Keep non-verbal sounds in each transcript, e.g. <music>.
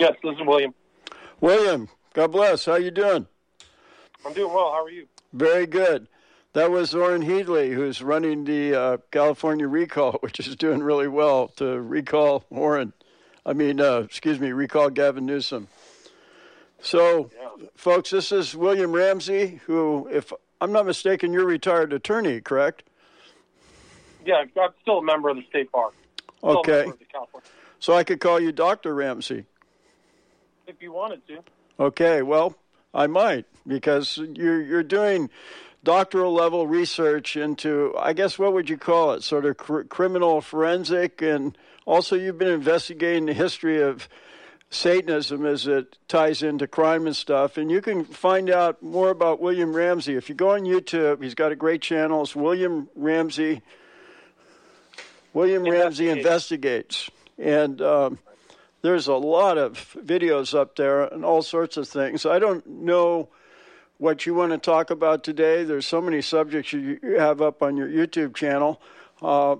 Yes, this is William. William, God bless. How you doing? I'm doing well. How are you? Very good. That was Orrin Heatlie, who's running the uh, California recall, <laughs> which is doing really well to recall Orrin. I mean, uh, excuse me, recall Gavin Newsom. So, yeah. folks, this is William Ramsey, who, if I'm not mistaken, you're a retired attorney, correct? Yeah, I'm still a member of the state bar. Still okay. So I could call you Dr. Ramsey. If you wanted to. Okay, well, I might because you're you're doing doctoral level research into I guess what would you call it? Sort of cr- criminal forensic and also you've been investigating the history of Satanism as it ties into crime and stuff. And you can find out more about William Ramsey. If you go on YouTube, he's got a great channel. It's William Ramsey. William Ramsey Investigates. And um, there's a lot of videos up there and all sorts of things. I don't know what you want to talk about today. There's so many subjects you have up on your YouTube channel. Uh,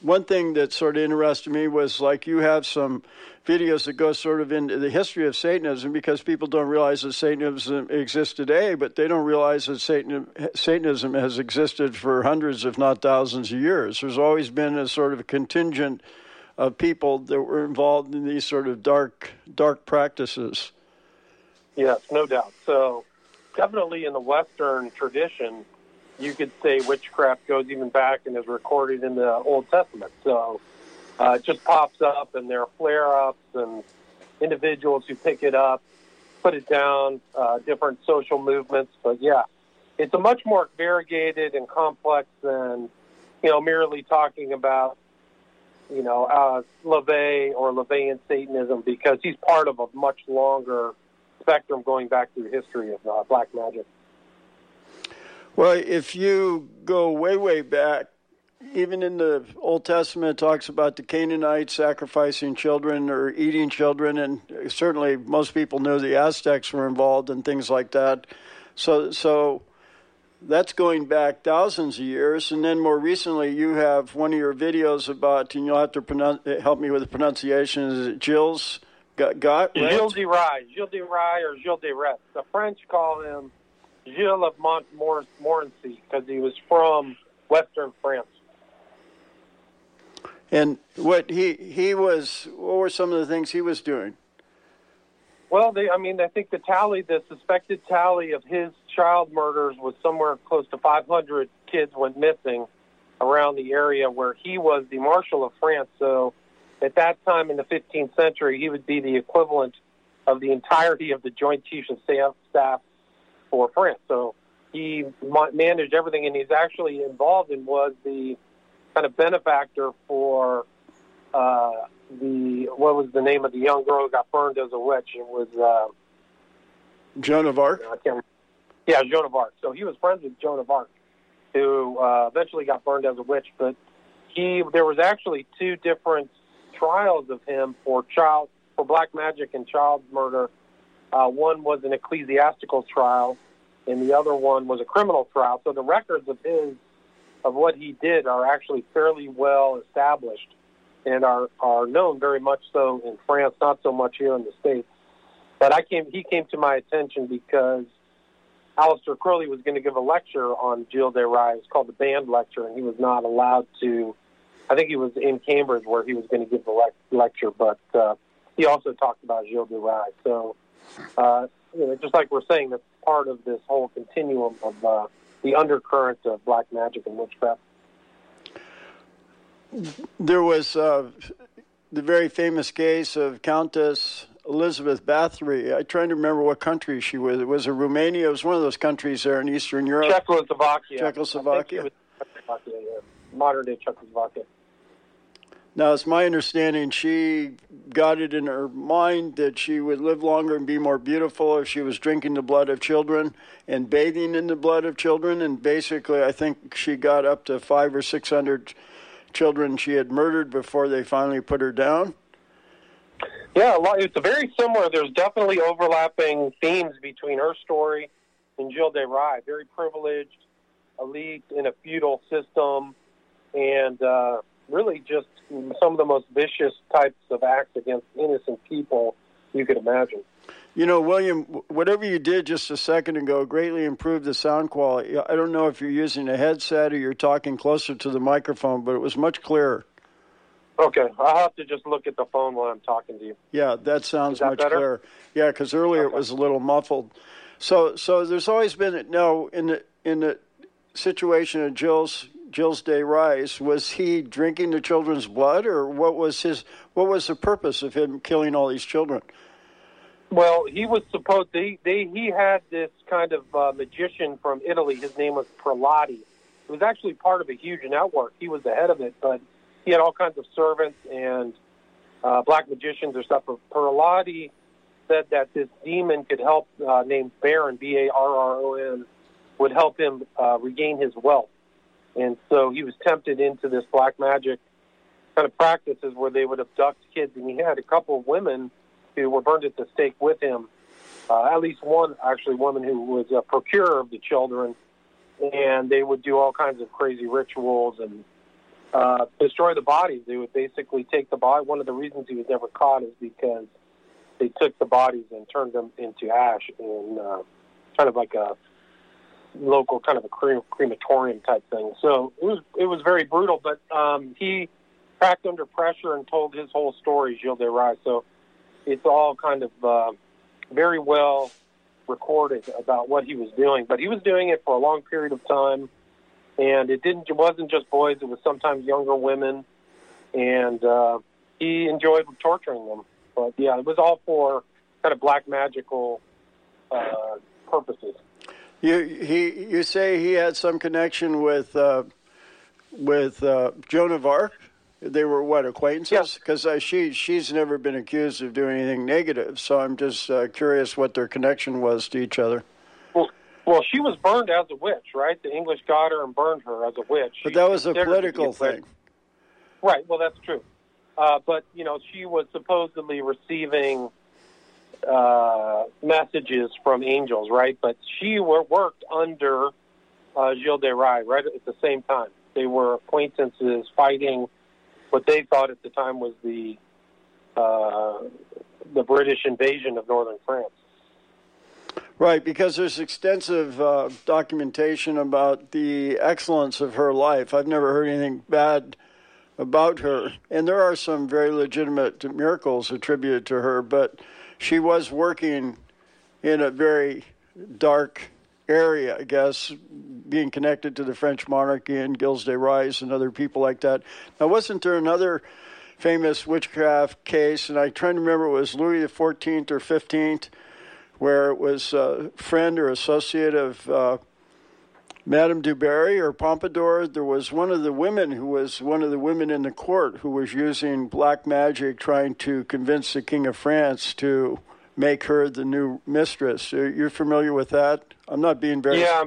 one thing that sort of interested me was like you have some videos that go sort of into the history of Satanism because people don't realize that Satanism exists today, but they don't realize that Satan, Satanism has existed for hundreds, if not thousands of years. There's always been a sort of a contingent of people that were involved in these sort of dark dark practices. Yes, no doubt. So definitely in the Western tradition, you could say witchcraft goes even back and is recorded in the Old Testament. So uh, it just pops up, and there are flare ups and individuals who pick it up, put it down, uh, different social movements. But yeah, it's a much more variegated and complex than you know merely talking about you know uh, LaVey or LaVeyan Satanism because he's part of a much longer spectrum going back through history of uh, black magic. Well, if you go way, way back, even in the Old Testament, it talks about the Canaanites sacrificing children or eating children, and certainly most people knew the Aztecs were involved and things like that. So, so that's going back thousands of years. And then more recently, you have one of your videos about, and you'll have to pronounce, help me with the pronunciation. Is it Gilles? Got, got right? Gilles de Rais, Gilles de Rais, or Gilles de Retz. The French call him Gilles of Montmorency because he was from Western France. And what he he was, what were some of the things he was doing? Well, they, I mean, I think the tally, the suspected tally of his child murders was somewhere close to 500 kids went missing around the area where he was the Marshal of France. So at that time in the 15th century, he would be the equivalent of the entirety of the Joint Chiefs of Staff for France. So he managed everything, and he's actually involved and was the kind of benefactor for uh, the what was the name of the young girl who got burned as a witch? It was uh, Joan of Arc. Yeah, Joan of Arc. So he was friends with Joan of Arc, who uh, eventually got burned as a witch. But he there was actually two different trials of him for child for black magic and child murder uh, one was an ecclesiastical trial, and the other one was a criminal trial. So the records of his, of what he did, are actually fairly well established, and are are known very much so in France, not so much here in the states. But I came, he came to my attention because Aleister Crowley was going to give a lecture on Gilles de Rais. Called the Banned Lecture, and he was not allowed to. I think he was in Cambridge where he was going to give the le- lecture, but uh, he also talked about Gilles de Rais. So uh, you know, just like we're saying, that's part of this whole continuum of uh, the undercurrent of black magic and witchcraft. There was uh, the very famous case of Countess Elizabeth Bathory. I'm trying to remember what country she was. It was it Romania? It was one of those countries there in Eastern Europe. Czechoslovakia. Czechoslovakia. Czechoslovakia yeah. Modern day Czechoslovakia. Now, it's my understanding she got it in her mind that she would live longer and be more beautiful if she was drinking the blood of children and bathing in the blood of children. And basically, I think she got up to five or six hundred children she had murdered before they finally put her down. Yeah, it's very similar. There's definitely overlapping themes between her story and Gilles de Rais. Very privileged, elite in a feudal system, and uh, really just some of the most vicious types of acts against innocent people you could imagine. You know, William, whatever you did just a second ago greatly improved the sound quality. I don't know if you're using a headset or you're talking closer to the microphone, but it was much clearer. Okay, I'll have to just look at the phone while I'm talking to you. Yeah, that sounds that much better? clearer. Yeah, because earlier Okay. it was a little muffled. So, so there's always been no in the in the situation of Gilles Gilles de Rais. Was he drinking the children's blood, or what was his what was the purpose of him killing all these children? Well, he was supposed they they he had this kind of uh, magician from Italy. His name was Prelati. It was actually part of a huge network. He was the head of it, but he had all kinds of servants and uh, black magicians or stuff. But Prelati said that this demon could help, uh, named Barron B A R R O N, would help him uh, regain his wealth. And so he was tempted into this black magic kind of practices where they would abduct kids, and he had a couple of women who were burned at the stake with him. Uh, at least one, actually, woman who was a procurer of the children, and they would do all kinds of crazy rituals and uh, destroy the bodies. They would basically take the body. One of the reasons he was never caught is because they took the bodies and turned them into ash in uh, kind of like a local kind of a cre- crematorium type thing. So it was it was very brutal. But um, he cracked under pressure and told his whole story, Gilles de Rais. So it's all kind of uh, very well recorded about what he was doing. But he was doing it for a long period of time, and it didn't. It wasn't just boys. It was sometimes younger women, and uh, he enjoyed torturing them. But yeah, it was all for kind of black magical uh, purposes. You he you say he had some connection with uh, with uh, Joan of Arc. They were what acquaintances? Because uh, she she's never been accused of doing anything negative. So I'm just uh, curious what their connection was to each other. Well, she was burned as a witch, right? The English got her and burned her as a witch. But that was a considered to be political thing. Right. Well, that's true. Uh, but you know, she was supposedly receiving uh, messages from angels, right? But she were, worked under uh, Gilles de Rais right at the same time. They were acquaintances fighting what they thought at the time was the uh, the British invasion of northern France. Right, because there's extensive uh, documentation about the excellence of her life. I've never heard anything bad about her, and there are some very legitimate miracles attributed to her. But she was working in a very dark area, I guess, being connected to the French monarchy and Gilles de Rais and other people like that. Now, wasn't there another famous witchcraft case? And I try to remember it was Louis the Fourteenth or Fifteenth where it was a friend or associate of uh, Madame du Barry or Pompadour. There was one of the women who was one of the women in the court who was using black magic trying to convince the King of France to make her the new mistress. You're familiar with that? I'm not being very. Yeah,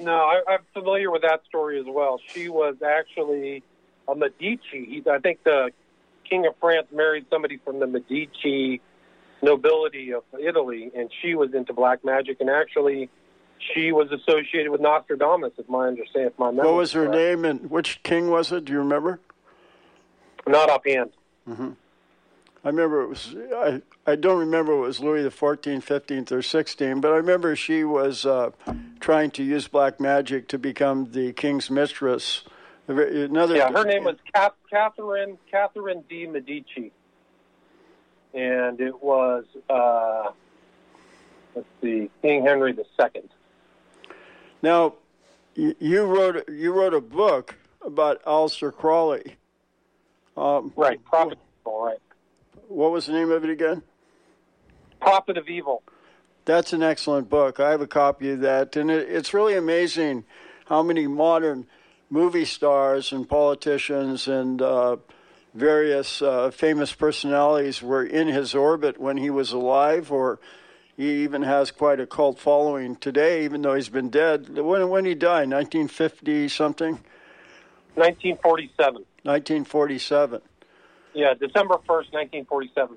no, I, I'm familiar with that story as well. She was actually a Medici. He, I think the King of France married somebody from the Medici nobility of Italy, and she was into black magic. And actually, she was associated with Nostradamus, if my understand, if my memory. What was her correct. name and which king was it? Do you remember? Not offhand. I remember it was. I, I don't remember it was Louis the Fourteenth, Fifteenth, or Sixteenth, but I remember she was uh, trying to use black magic to become the king's mistress. Another. Yeah, her name was Catherine Catherine de Medici, and it was uh, let's see, King Henry the Second. Now, you, wrote you wrote a book about Aleister Crowley. Um, Right, Prophet of Evil, right. What was the name of it again? Prophet of Evil. That's an excellent book. I have a copy of that, and it, it's really amazing how many modern movie stars and politicians and uh, various uh, famous personalities were in his orbit when he was alive, or he even has quite a cult following today, even though he's been dead. When when he died, 1950 something, 1947. 1947. Yeah, December 1st, 1947.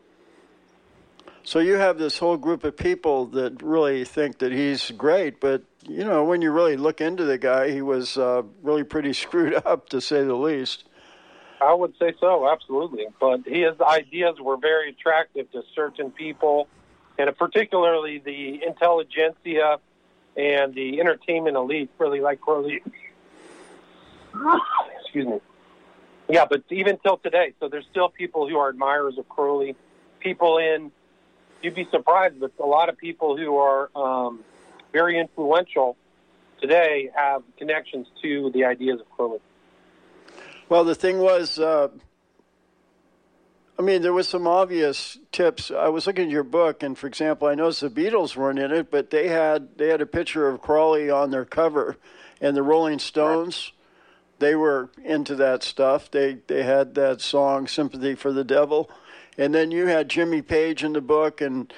So you have this whole group of people that really think that he's great, but you know when you really look into the guy, he was uh, really pretty <laughs> screwed up to say the least. I would say so, absolutely. But his ideas were very attractive to certain people, and particularly the intelligentsia and the entertainment elite really like Crowley. <laughs> Excuse me. Yeah, but even till today, so there's still people who are admirers of Crowley. People in, you'd be surprised, but a lot of people who are um, very influential today have connections to the ideas of Crowley. Well, the thing was, uh, I mean, there was some obvious tips. I was looking at your book, and for example, I noticed the Beatles weren't in it, but they had they had a picture of Crowley on their cover, and the Rolling Stones. They were into that stuff. They they had that song "Sympathy for the Devil," and then you had Jimmy Page in the book and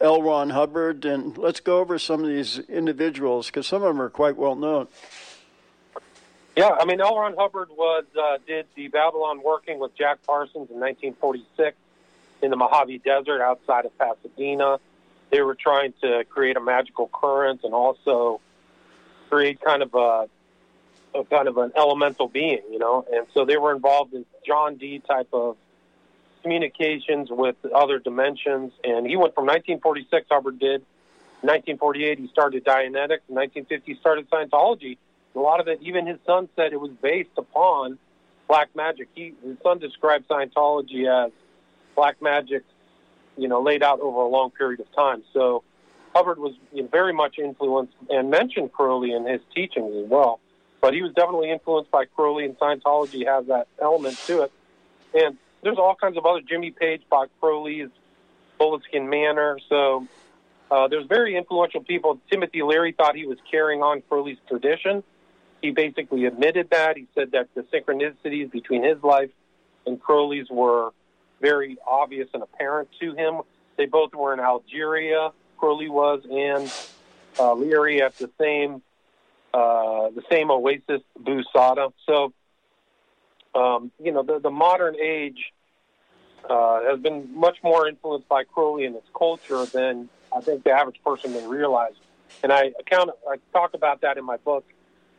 L. Ron Hubbard. And let's go over some of these individuals because some of them are quite well known. Yeah, I mean, L. Ron Hubbard was uh, did the Babalon working with Jack Parsons in 1946 in the Mojave Desert outside of Pasadena. They were trying to create a magical current and also create kind of a, a kind of an elemental being, you know. And so they were involved in John Dee type of communications with other dimensions. And he went from 1946, Hubbard did. 1948, he started Dianetics. In 1950, he started Scientology a lot of it, even his son said it was based upon black magic. He, his son described Scientology as black magic, you know, laid out over a long period of time. So Hubbard was very much influenced and mentioned Crowley in his teachings as well. But he was definitely influenced by Crowley, and Scientology has that element to it. And there's all kinds of other Jimmy Page Bob Crowley's Boleskine Manor. So uh, there's very influential people. Timothy Leary thought he was carrying on Crowley's tradition he basically admitted that. He said that the synchronicities between his life and Crowley's were very obvious and apparent to him. They both were in Algeria, Crowley was, and uh, Leary at the same uh, the same oasis, Bou Saada. So, um, you know, the, the modern age uh, has been much more influenced by Crowley and its culture than I think the average person may realize. And I account, I talk about that in my book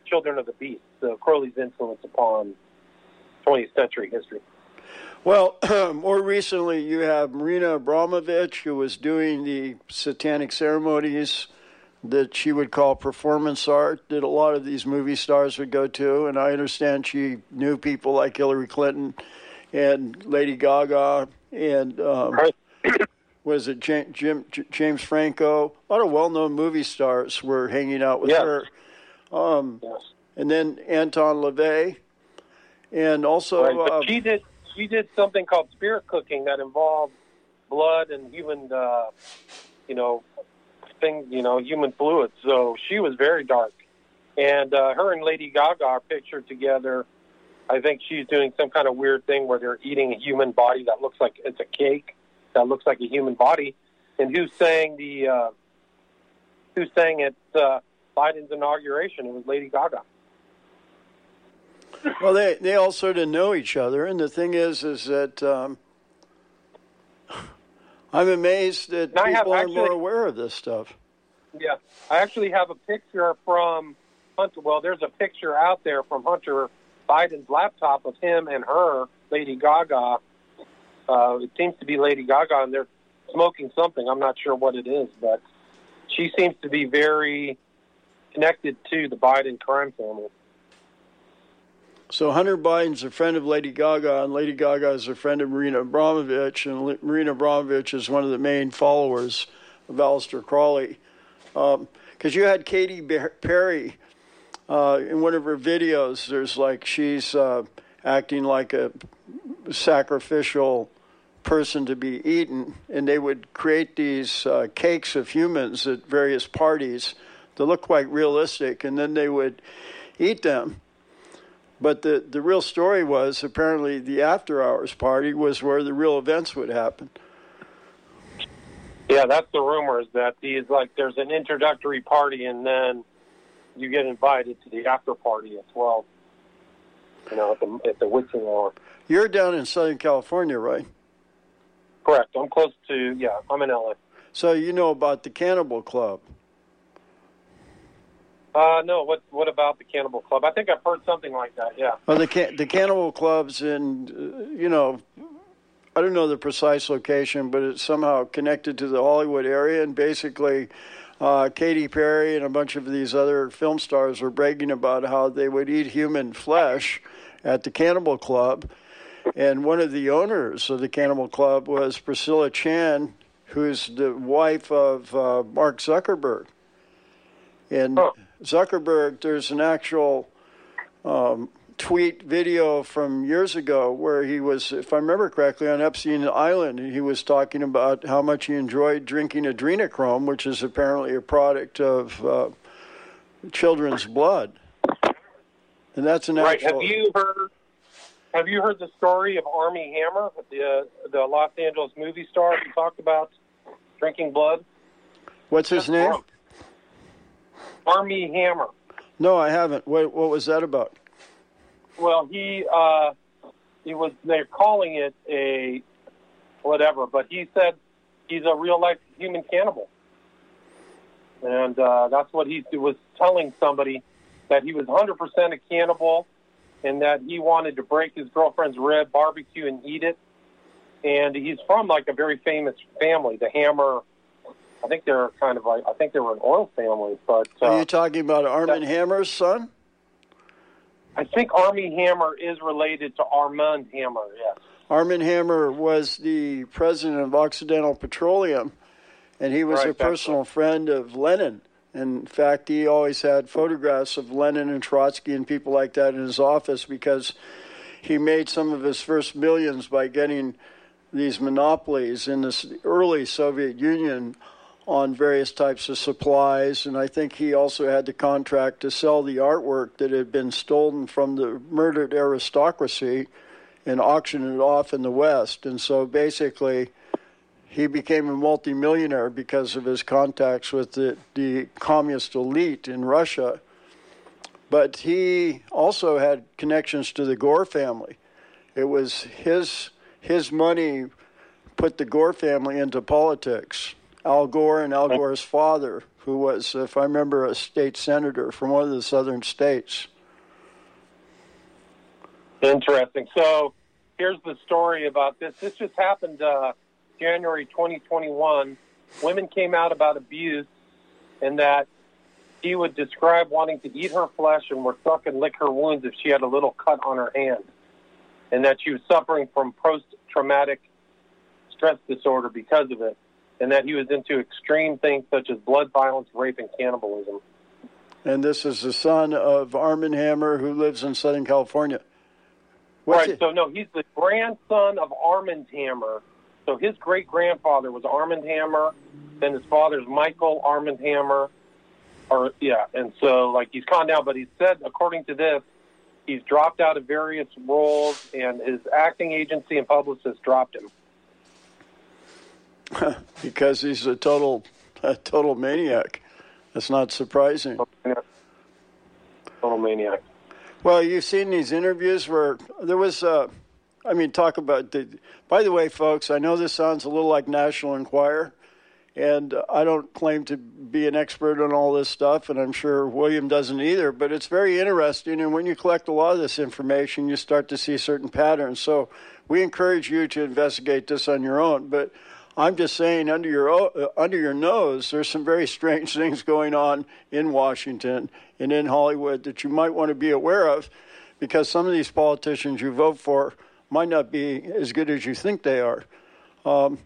Children of the Beast, so Crowley's influence upon 20th century history. Well, <clears throat> more recently, you have Marina Abramovich, who was doing the satanic ceremonies that she would call performance art, that a lot of these movie stars would go to. And I understand she knew people like Hillary Clinton and Lady Gaga and um, <coughs> was it Jim, James Franco? A lot of well-known movie stars were hanging out with yes. her. Um, yes. And then Anton LaVey, and also right, but uh, she did she did something called spirit cooking that involved blood and human, uh, you know, things, you know, human fluids. So she was very dark, and uh, her and Lady Gaga are pictured together. I think she's doing some kind of weird thing where they're eating a human body that looks like it's a cake that looks like a human body. And who's saying the uh, who's saying it? Uh, Biden's inauguration. It was Lady Gaga. Well, they they all sort of know each other, and the thing is, is that um, I'm amazed that now people actually, are more aware of this stuff. Yeah, I actually have a picture from Hunter. Well, there's a picture out there from Hunter Biden's laptop of him and her, Lady Gaga. Uh, it seems to be Lady Gaga, and they're smoking something. I'm not sure what it is, but she seems to be very connected to the Biden crime family. So Hunter Biden's a friend of Lady Gaga, and Lady Gaga is a friend of Marina Abramovich, and Marina Abramovich is one of the main followers of Aleister Crowley. Because um, you had Katy Perry uh, in one of her videos. There's like she's uh, acting like a sacrificial person to be eaten, and they would create these uh, cakes of humans at various parties look quite realistic, and then they would eat them but the, the real story was apparently the after hours party was where the real events would happen. Yeah, that's the rumors that these like there's an introductory party and then you get invited to the after party at twelve. You know, at the at the witching hour. You're down in Southern California, right? Correct. I'm close to yeah. I'm in LA. So you know about the Cannibal Club. Uh, no. What What about the Cannibal Club? I think I've heard something like that. Yeah. Well, the can- the Cannibal Clubs, and uh, you know, I don't know the precise location, but it's somehow connected to the Hollywood area, and basically. Uh, Katy Perry and a bunch of these other film stars were bragging about how they would eat human flesh at the Cannibal Club. And one of the owners of the Cannibal Club was Priscilla Chan, who's the wife of uh, Mark Zuckerberg. And. Zuckerberg, there's an actual um, tweet video from years ago where he was, if I remember correctly, on Epstein Island. and He was talking about how much he enjoyed drinking adrenochrome, which is apparently a product of uh, children's blood. And that's an Right. actual. Have you heard? Have you heard the story of Armie Hammer, the uh, the Los Angeles movie star who talked about drinking blood? What's his name? Armie Hammer. No, I haven't. What, what was that about? Well, he uh, he was. They're calling it a whatever, but he said he's a real life human cannibal, and uh, that's what he was telling somebody that he was 100% a cannibal, and that he wanted to break his girlfriend's rib, barbecue, and eat it. And he's from like a very famous family, the Hammer. I think they're kind of like I think they were an oil family, but uh, Are you talking about Armand Hammer's son? I think Armie Hammer is related to Armand Hammer. Yes. Armin Hammer was the president of Occidental Petroleum, and he was Right, a personal friend of Lenin. In fact, he always had photographs of Lenin and Trotsky and people like that in his office because he made some of his first millions by getting these monopolies in the early Soviet Union on various types of supplies. And I think he also had the contract to sell the artwork that had been stolen from the murdered aristocracy and auction it off in the West. And so basically, he became a multimillionaire because of his contacts with the, the communist elite in Russia. But he also had connections to the Gore family. It was his his money put the Gore family into politics. Al Gore and Al Gore's father, who was, if I remember, a state senator from one of the southern states. Interesting. So here's the story about this. This just happened uh, January 2021. Women came out about abuse and that he would describe wanting to eat her flesh and would suck and lick her wounds if she had a little cut on her hand. And that she was suffering from post traumatic stress disorder because of it. And that he was into extreme things such as blood violence, rape, and cannibalism. And this is the son of Armand Hammer, who lives in Southern California. What's right. it- So no, he's the grandson of Armand Hammer. So his great grandfather was Armand Hammer. Then his father's Michael Armand Hammer. Or yeah, and so like he's gone down, but he said according to this, he's dropped out of various roles, and his acting agency and publicist dropped him. <laughs> because he's a total a total maniac. That's not surprising. Total maniac. Well, you've seen these interviews where there was, uh, I mean, talk about the. By the way, folks, I know this sounds a little like National Enquirer, and I don't claim to be an expert on all this stuff, and I'm sure William doesn't either. But it's very interesting, and when you collect a lot of this information, you start to see certain patterns. So we encourage you to investigate this on your own, but. I'm just saying, under your uh, under your nose, there's some very strange <laughs> things going on in Washington and in Hollywood that you might want to be aware of, because some of these politicians you vote for might not be as good as you think they are. Um,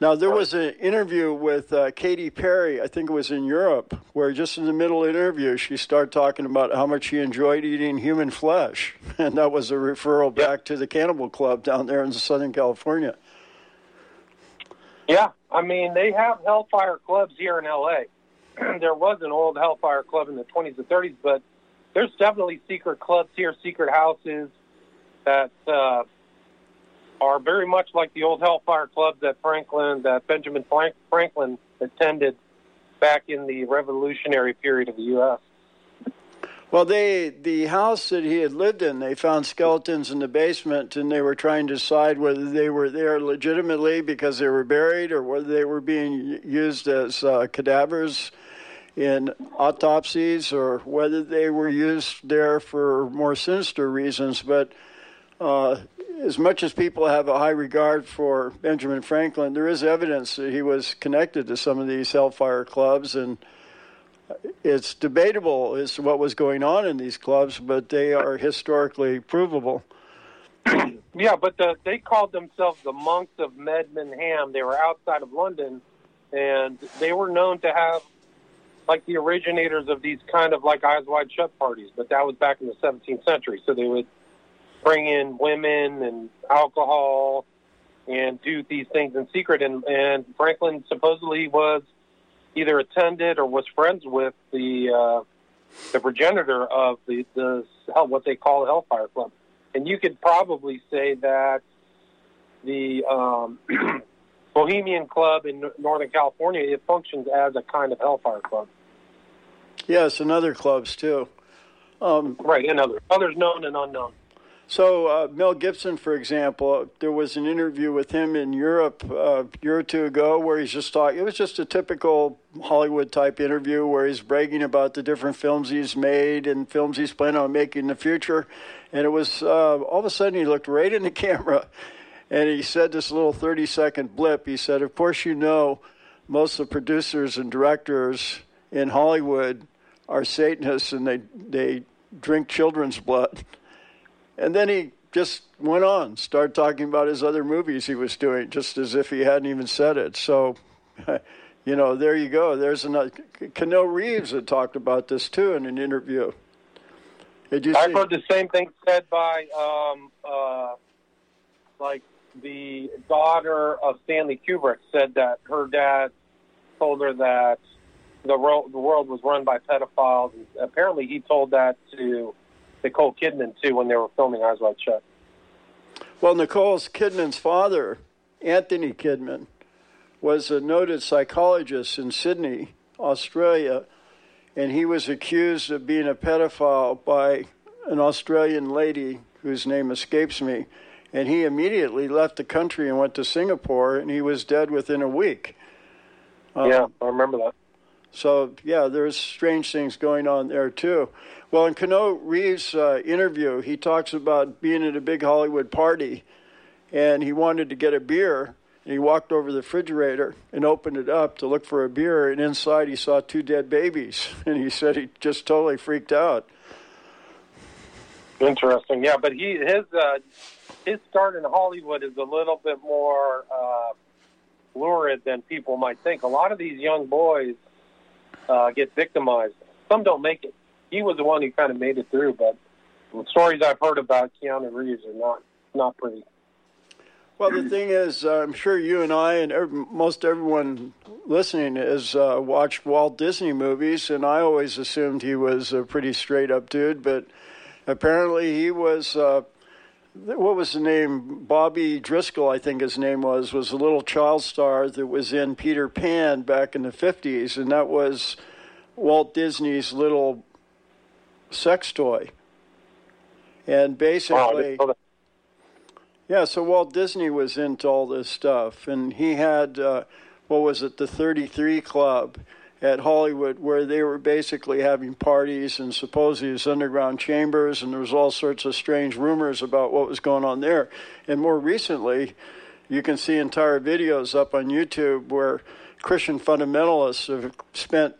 now, there was an interview with uh, Katy Perry, I think it was in Europe, where just in the middle of the interview, she started talking about how much she enjoyed eating human flesh. <laughs> And that was a referral back to the Cannibal Club down there in Southern California. Yeah, I mean they have Hellfire clubs here in L.A. <clears throat> there was an old Hellfire club in the 20s and 30s, but there's definitely secret clubs here, secret houses that uh, are very much like the old Hellfire clubs that Franklin, that Benjamin Frank- Franklin attended back in the Revolutionary period of the U.S. Well, they the house that he had lived in, they found skeletons in the basement, and they were trying to decide whether they were there legitimately because they were buried or whether they were being used as uh, cadavers. in autopsies or whether they were used there for more sinister reasons. But uh, as much as people have a high regard for Benjamin Franklin, there is evidence that he was connected to some of these hellfire clubs, and it's debatable as to what was going on in these clubs, but they are historically provable. <clears throat> yeah, but the, they called themselves the monks of Medmenham. They were outside of London, and they were known to have like the originators of these kind of like eyes wide shut parties. But that was back in the 17th century, so they would bring in women and alcohol and do these things in secret. And, and Franklin supposedly was either attended or was friends with the uh, the progenitor of the the what they call the Hellfire Club. And you could probably say that the um, <clears throat> Bohemian Club in Northern California it functions as a kind of Hellfire Club. Yes, and other clubs too. Um, right, and others, others known and unknown. So uh, Mel Gibson, for example, there was an interview with him in Europe uh, a year or two ago where he's just talking. It was just a typical Hollywood type interview where he's bragging about the different films he's made and films he's planning on making in the future. And it was uh, all of a sudden he looked right in the <laughs> camera, and he said this little thirty second blip. He said, "Of course, you know, most of the producers and directors in Hollywood are Satanists and they they drink children's blood." <laughs> And then he just went on, started talking about his other movies he was doing, just as if he hadn't even said it. So, <laughs> you know, there you go. There's another. Keanu Reeves had talked about this too in an interview. Did you I've see? heard the same thing said by, um, uh, like, the daughter of Stanley Kubrick said that her dad told her that the world, the world was run by pedophiles. And apparently, he told that to Nicole Kidman too when they were filming Eyes Wide Shut. Well, Nicole's Kidman's father, Anthony Kidman, was a noted psychologist in Sydney, Australia, and he was accused of being a pedophile by an Australian lady whose name escapes me. And he immediately left the country and went to Singapore, and he was dead within a week. Um, yeah, I remember that. So, yeah, there's strange things going on there, too. Well, in Keanu Reeves' uh, interview, he talks about being at a big Hollywood party and he wanted to get a beer. And he walked over the refrigerator and opened it up to look for a beer, and inside he saw two dead babies. <laughs> And he said he just totally freaked out. Interesting, yeah. But he his uh, his start in Hollywood is a little bit more uh, lurid than people might think. A lot of these young boys uh, get victimized. Some don't make it he was the one who kind of made it through. But the stories I've heard about Keanu Reeves are not not pretty. Well, the thing is, uh, I'm sure you and I and every, most everyone listening has uh, watched Walt Disney movies, and I always assumed he was a pretty straight up dude, but apparently he was. Uh, what was the name? Bobby Driscoll, I think his name was, was a little child star that was in Peter Pan back in the 50s, and that was Walt Disney's little sex toy. And basically, wow, yeah, so Walt Disney was into all this stuff, and he had, uh, what was it, the 33 Club at Hollywood, where they were basically having parties and supposedly his underground chambers, and there was all sorts of strange rumors about what was going on there. And more recently, you can see entire videos up on YouTube where Christian fundamentalists have spent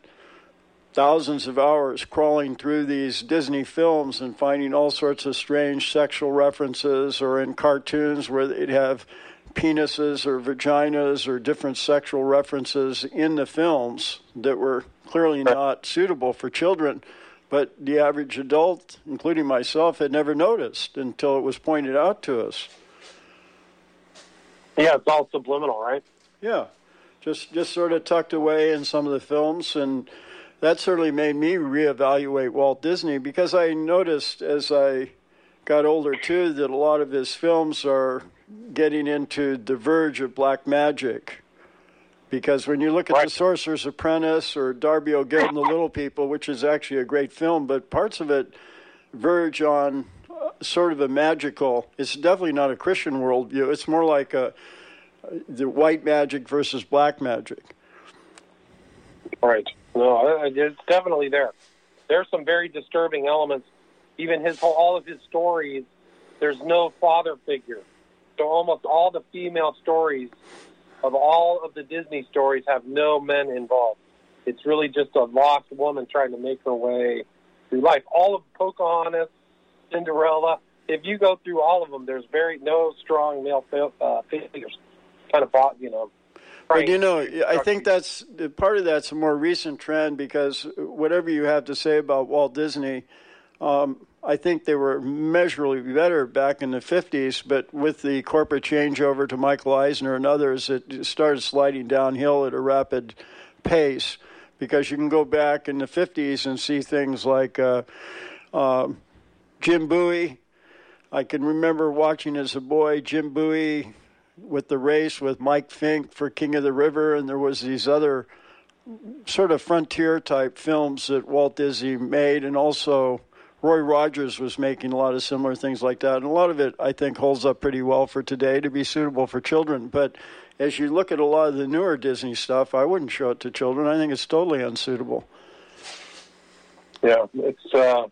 thousands of hours crawling through these Disney films and finding all sorts of strange sexual references, or in cartoons where they'd have penises or vaginas or different sexual references in the films that were clearly not suitable for children. But the average adult, including myself, had never noticed until it was pointed out to us. Yeah, it's all subliminal, right? Yeah, just just sort of tucked away in some of the films, and that certainly made me reevaluate Walt Disney because I noticed as I got older too that a lot of his films are getting into the verge of black magic. Because when you look at right. The Sorcerer's Apprentice or Darby O'Gill and the Little People, which is actually a great film, but parts of it verge on uh, sort of a magical. It's definitely not a Christian worldview. It's more like a the white magic versus black magic. Right. No, it's definitely there. There's some very disturbing elements. Even his whole, all of his stories, there's no father figure. So almost all the female stories of all of the Disney stories have no men involved. It's really just a lost woman trying to make her way through life. All of Pocahontas, Cinderella, if you go through all of them, there's very no strong male uh, figures. Kind of, you know. But you know, I think that's part of that's a more recent trend because whatever you have to say about Walt Disney, um, I think they were measurably better back in the 50s, but with the corporate changeover to Michael Eisner and others, it started sliding downhill at a rapid pace because you can go back in the 50s and see things like uh, uh, Jim Bowie. I can remember watching as a boy Jim Bowie with the race with Mike Fink for King of the River, and there was these other sort of frontier type films that Walt Disney made, and also Roy Rogers was making a lot of similar things like that. And a lot of it, I think, holds up pretty well for today to be suitable for children. But as you look at a lot of the newer Disney stuff, I wouldn't show it to children. I think it's totally unsuitable. Yeah, it's uh,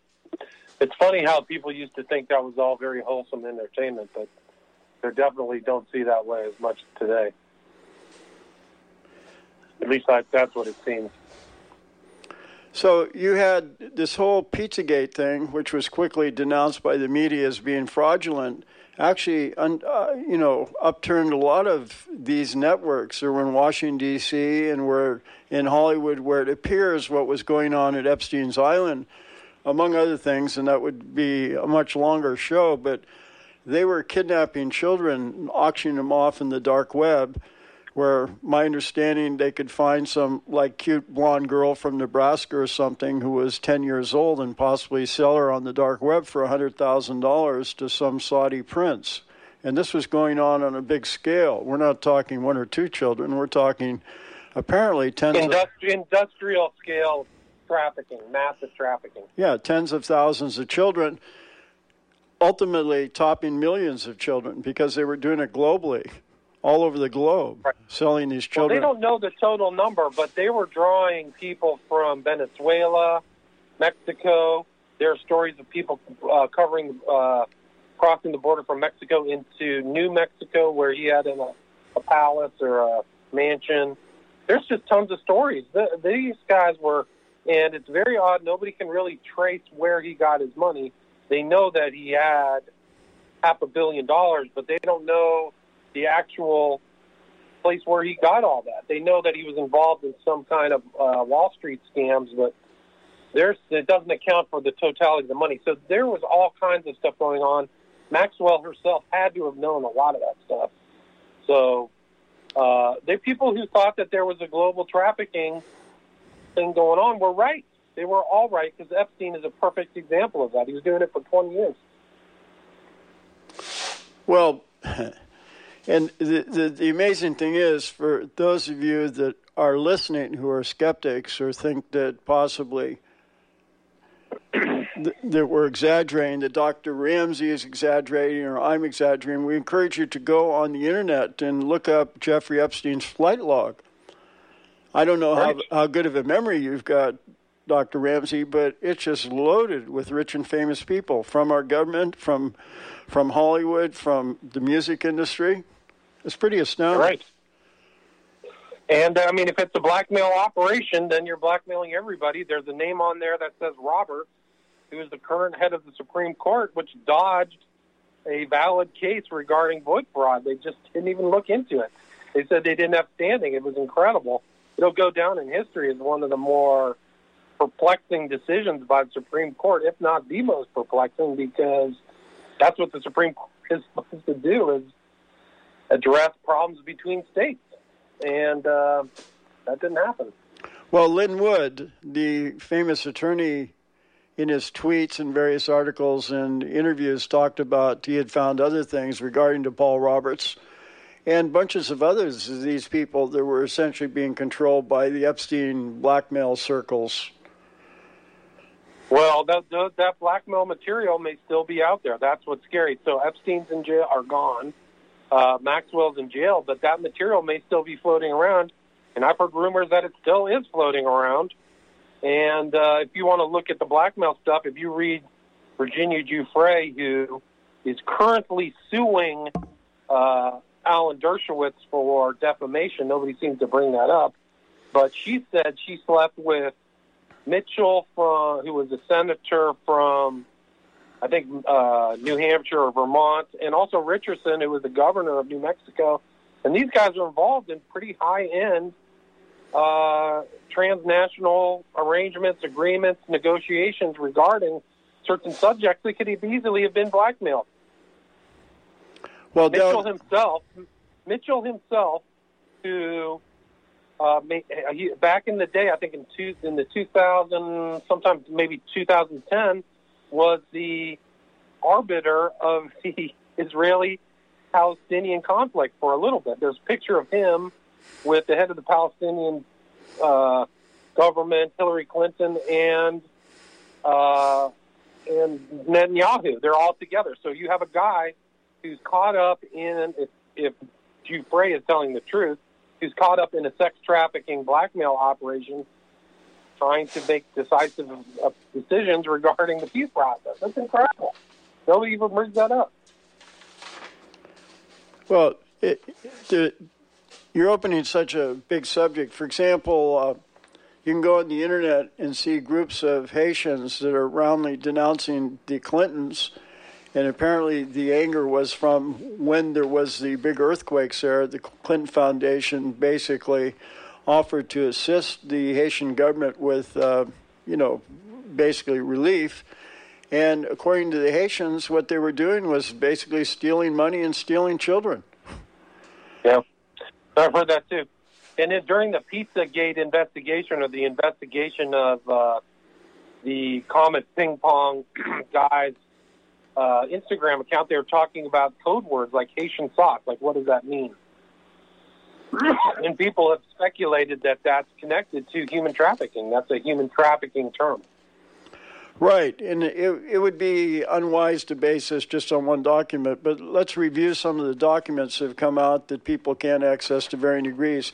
it's funny how people used to think that was all very wholesome entertainment, but they definitely don't see that way as much today. At least I, that's what it seems. So you had this whole Pizzagate thing, which was quickly denounced by the media as being fraudulent. Actually, uh, you know, upturned a lot of these networks. There were in Washington D.C. and were in Hollywood, where it appears what was going on at Epstein's Island, among other things, and that would be a much longer show. But they were kidnapping children, auctioning them off in the dark web where my understanding they could find some like cute blonde girl from Nebraska or something who was 10 years old and possibly sell her on the dark web for $100,000 to some Saudi prince. And this was going on on a big scale. We're not talking one or two children. We're talking apparently tens Industri- of industrial scale trafficking, massive trafficking. Yeah, tens of thousands of children, ultimately topping millions of children because they were doing it globally all over the globe right. selling these children. Well, they don't know the total number, but they were drawing people from Venezuela, Mexico. There are stories of people uh, covering uh, crossing the border from Mexico into New Mexico, where he had in a, a palace or a mansion. There's just tons of stories. The, these guys were, and it's very odd. Nobody can really trace where he got his money. They know that he had half a billion dollars, but they don't know the actual place where he got all that. They know that he was involved in some kind of uh, Wall Street scams, but there's it doesn't account for the totality of the money. So there was all kinds of stuff going on. Maxwell herself had to have known a lot of that stuff. So uh, the people who thought that there was a global trafficking thing going on were right. They were all right because Epstein is a perfect example of that. He was doing it for 20 years. Well, <laughs> And the, the, the, amazing thing is, for those of you that are listening who are skeptics or think that possibly that we're exaggerating, that Dr. Ramsey is exaggerating or I'm exaggerating, we encourage you to go on the internet and look up Jeffrey Epstein's flight log. I don't know how, how good of a memory you've got, Dr. Ramsey, but it's just loaded with rich and famous people from our government, from from Hollywood, from the music industry. It's pretty astounding. Right. And uh, I mean, if it's a blackmail operation, then you're blackmailing everybody. There's a name on there that says Roberts, who is the current head of the Supreme Court, which dodged a valid case regarding vote fraud. They just didn't even look into it. They said they didn't have standing. It was incredible. It'll go down in history as one of the more perplexing decisions by the Supreme Court, if not the most perplexing, because that's what the Supreme Court is supposed to do is address problems between states, and uh, that didn't happen. Well, Lin Wood, the famous attorney, in his tweets and various articles and interviews, talked about he had found other things regarding to Paul Roberts and bunches of others of these people that were essentially being controlled by the Epstein blackmail circles. Well, that, that blackmail material may still be out there. That's what's scary. So Epstein's in jail, are gone uh, Maxwell's in jail, but that material may still be floating around. And I've heard rumors that it still is floating around. And uh, if you want to look at the blackmail stuff, if you read Virginia Giuffre, who is currently suing uh, Alan Dershowitz for defamation, nobody seems to bring that up. But she said she slept with Mitchell, from, who was a senator from, I think, uh, New Hampshire or Vermont, and also Richardson, who was the governor of New Mexico. And these guys are involved in pretty high end uh, transnational arrangements, agreements, negotiations regarding certain subjects that could have easily have been blackmailed. Well, Mitchell himself, Mitchell himself, who uh, he, back in the day, I think in two, in the 2000, sometimes maybe 2010, was the arbiter of <laughs> the Israeli-Palestinian conflict for a little bit. There's a picture of him with the head of the Palestinian uh, government, Hillary Clinton, and uh, and Netanyahu. They're all together. So you have a guy who's caught up in, if, if is telling the truth, who's caught up in a sex trafficking blackmail operation trying to make decisive uh, decisions regarding the peace process. That's incredible. Nobody even brings that up. Well, it, it, you're opening such a big subject. For example, uh, you can go on the internet and see groups of Haitians that are roundly denouncing the Clintons. And apparently, the anger was from when there was the big earthquakes there. The Clinton Foundation basically offered to assist the Haitian government with, uh, you know, basically relief. And according to the Haitians, what they were doing was basically stealing money and stealing children. Yeah, I've heard that too. And then during the Pizzagate investigation or the investigation of uh, the Comet Ping Pong <clears throat> guys' uh, Instagram account, they were talking about code words like Haitian sock. Like, what does that mean? <laughs> and people have speculated that that's connected to human trafficking. That's a human trafficking term. Right, and it, it would be unwise to base this just on one document, but let's review some of the documents that have come out that people can't access to varying degrees.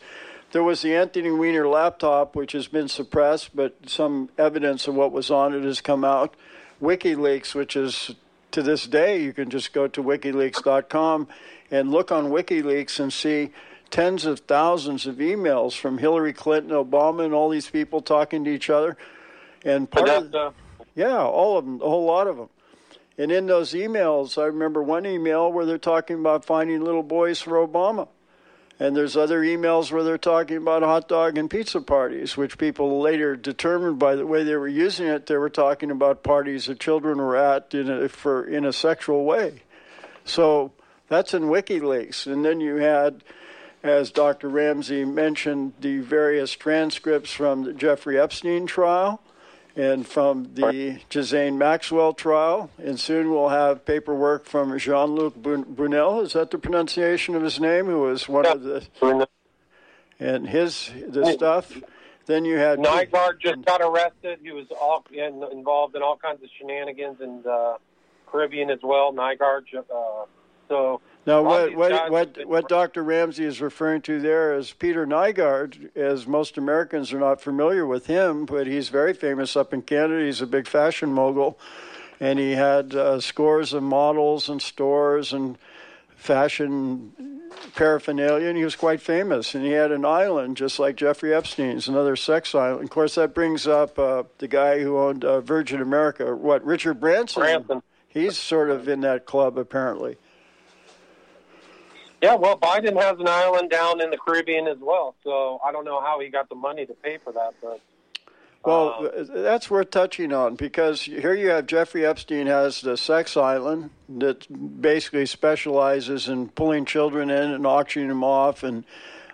There was the Anthony Weiner laptop, which has been suppressed, but some evidence of what was on it has come out. WikiLeaks, which is to this day, you can just go to wikileaks.com and look on WikiLeaks and see tens of thousands of emails from Hillary Clinton, Obama, and all these people talking to each other. And part of, uh, yeah, all of them, a whole lot of them. And in those emails, I remember one email where they're talking about finding little boys for Obama. And there's other emails where they're talking about hot dog and pizza parties, which people later determined by the way they were using it, they were talking about parties that children were at in a, for in a sexual way. So that's in WikiLeaks. And then you had, as Dr. Ramsey mentioned, the various transcripts from the Jeffrey Epstein trial and from the Ghislaine Maxwell trial. And soon we'll have paperwork from Jean Luc Brunel. Is that the pronunciation of his name? Who was one of the. And his the stuff. Then you had. Nygard just got arrested. He was all in, involved in all kinds of shenanigans in the Caribbean as well. Nygard. Uh, so now, what what what, what Dr. Ramsey is referring to there is Peter Nygard, as most Americans are not familiar with him, but he's very famous up in Canada. He's a big fashion mogul, and he had uh, scores of models and stores and fashion paraphernalia, and he was quite famous. And he had an island just like Jeffrey Epstein's, another sex island. Of course, that brings up uh, the guy who owned uh, Virgin America, what Richard Branson. Branson. He's sort of in that club apparently. Yeah, well, Biden has an island down in the Caribbean as well, so I don't know how he got the money to pay for that, but. Well, um, that's worth touching on because here you have Jeffrey Epstein has the sex island that basically specializes in pulling children in and auctioning them off and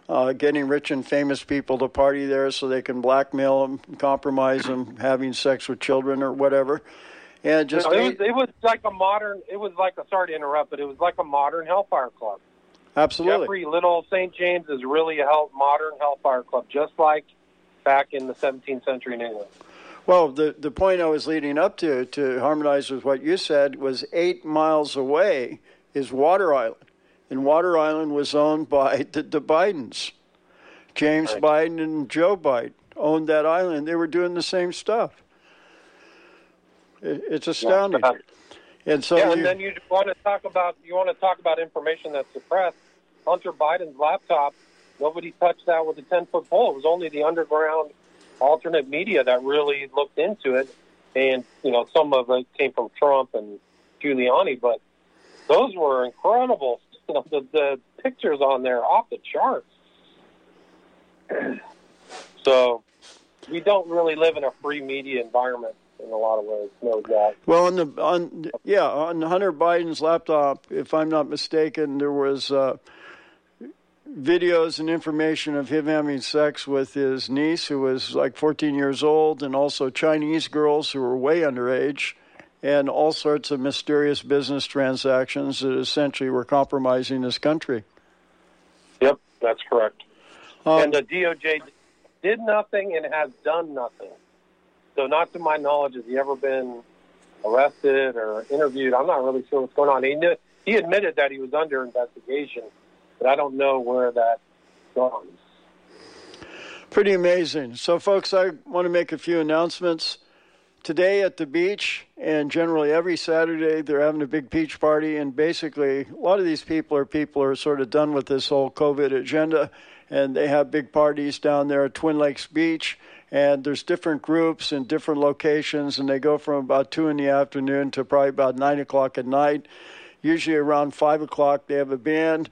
uh, getting rich and famous people to party there so they can blackmail them, compromise them, having sex with children or whatever. And just you know, it, was, it was like a modern. It was like a sorry to interrupt, but it was like a modern Hellfire Club. Absolutely. Jeffrey Little St. James is really a hell, modern hellfire club, just like back in the 17th century in England. Well, the, the point I was leading up to, to harmonize with what you said, was eight miles away is Water Island. And Water Island was owned by <laughs> the, the Bidens, James right. Biden and Joe Biden. owned that island, they were doing the same stuff. It's astounding. Yeah. And so, yeah, you, and then you want to talk about you want to talk about information that's suppressed. Hunter Biden's laptop, nobody touched that with a ten foot pole. It was only the underground alternate media that really looked into it, and you know some of it came from Trump and Giuliani, but those were incredible. You know, the, the pictures on there off the charts. <clears throat> so we don't really live in a free media environment in a lot of ways. No doubt. Well, on the on yeah on Hunter Biden's laptop, if I'm not mistaken, there was. Uh, videos and information of him having sex with his niece, who was like 14 years old, and also Chinese girls who were way underage, and all sorts of mysterious business transactions that essentially were compromising this country. Yep, that's correct. Um, and the DOJ did nothing and has done nothing. So, not to my knowledge, has he ever been arrested or interviewed? I'm not really sure what's going on. He knew, he admitted that he was under investigation, but I don't know where that gone. Pretty amazing. So, folks, I want to make a few announcements. Today at the beach, and generally every Saturday, they're having a big beach party. And basically, a lot of these people are people who are sort of done with this whole COVID agenda, and they have big parties down there at Twin Lakes Beach and there's different groups in different locations, and they go from about two in the afternoon to probably about nine o'clock at night. Usually around five o'clock, they have a band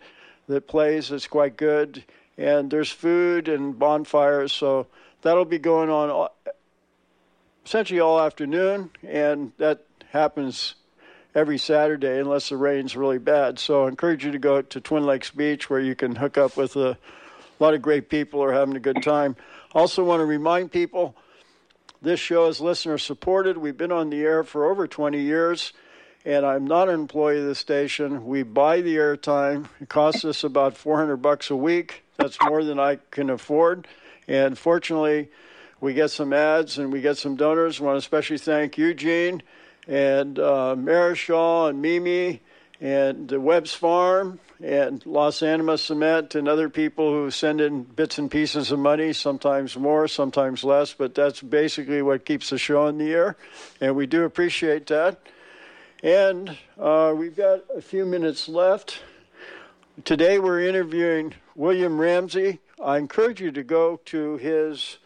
that plays. that's quite good, and there's food and bonfires, so that'll be going on all, essentially all afternoon, and that happens every Saturday unless the rain's really bad. So I encourage you to go to Twin Lakes Beach where you can hook up with a lot of great people who are having a good time. Also, want to remind people this show is listener supported. We've been on the air for over 20 years, and I'm not an employee of the station. We buy the airtime. It costs us about 400 bucks a week. That's more than I can afford. And fortunately, we get some ads and we get some donors. I want to especially thank Eugene and uh, Marischal and Mimi and Webb's Farm and Los Animas Cement and other people who send in bits and pieces of money, sometimes more, sometimes less, but that's basically what keeps the show in the air, and we do appreciate that. And uh, we've got a few minutes left. Today we're interviewing William Ramsey. I encourage you to go to his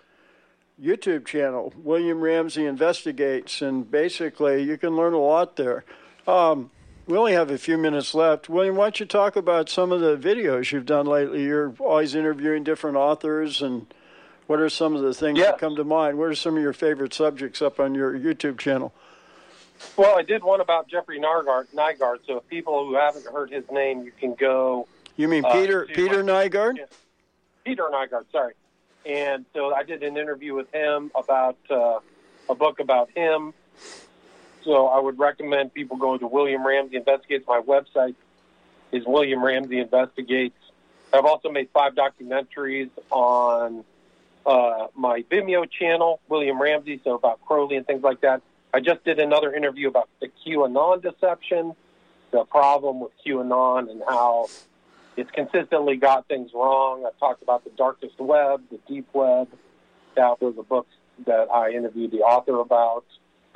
YouTube channel, William Ramsey Investigates, and basically you can learn a lot there. Um, we only have a few minutes left. William, why don't you talk about some of the videos you've done lately? You're always interviewing different authors, and what are some of the things that come to mind? What are some of your favorite subjects up on your YouTube channel? Well, I did one about Jeffrey Nygard. Nygard. So, if people who haven't heard his name, you can go. You mean uh, Peter Peter Nygard? Peter Nygard. Sorry. And so I did an interview with him about uh, a book about him so I would recommend people go to William Ramsey Investigates. My website is William Ramsey Investigates. I've also made five documentaries on uh, my Vimeo channel, William Ramsey, so about Crowley and things like that. I just did another interview about the QAnon deception, the problem with QAnon, and how it's consistently got things wrong. I've talked about the darkest web, the deep web. That was a book that I interviewed the author about.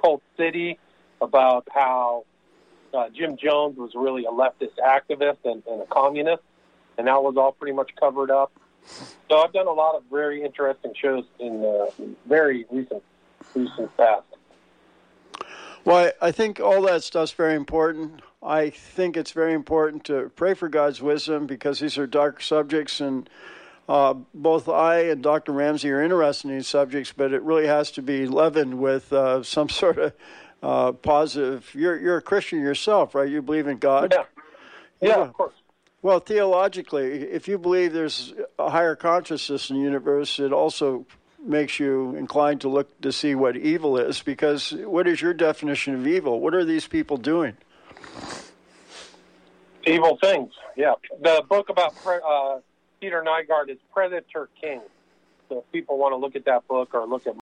Cult City, about how uh, Jim Jones was really a leftist activist and, and a communist, and that was all pretty much covered up. So I've done a lot of very interesting shows in the very recent recent past. Well, I think all that stuff's very important. I think it's very important to pray for God's wisdom because these are dark subjects, and uh, both I and Dr. Ramsey are interested in these subjects, but it really has to be leavened with uh, some <laughs> sort of uh, positive. You're you're a Christian yourself, right? You believe in God. Yeah. Yeah, yeah, of course. Well, theologically, if you believe there's a higher consciousness in the universe, it also makes you inclined to look to see what evil is. Because what is your definition of evil? What are these people doing? Evil things. Yeah. The book about uh, Peter Nygard is Predator King. So if people want to look at that book or look at